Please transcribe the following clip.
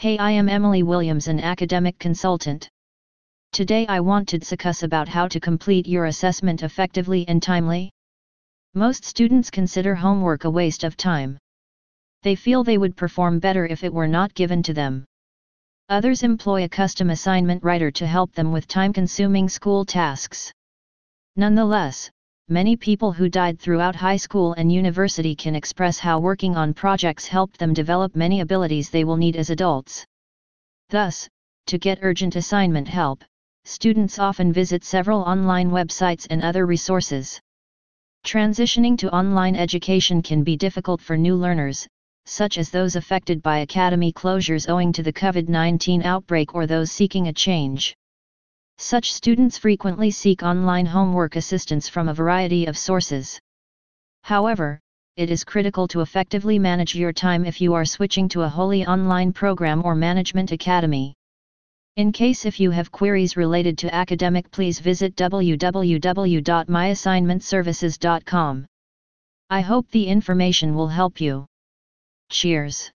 Hey I am Emily Williams an academic consultant. Today I want to discuss about how to complete your assessment effectively and timely. Most students consider homework a waste of time. They feel they would perform better if it were not given to them. Others employ a custom assignment writer to help them with time-consuming school tasks. Nonetheless, many people who died throughout high school and university can express how working on projects helped them develop many abilities they will need as adults. Thus, to get urgent assignment help, students often visit several online websites and other resources. Transitioning to online education can be difficult for new learners, such as those affected by academy closures owing to the COVID 19 outbreak or those seeking a change. Such students frequently seek online homework assistance from a variety of sources. However, it is critical to effectively manage your time if you are switching to a wholly online program or management academy. In case if you have queries related to academic please visit www.myassignmentservices.com. I hope the information will help you. Cheers.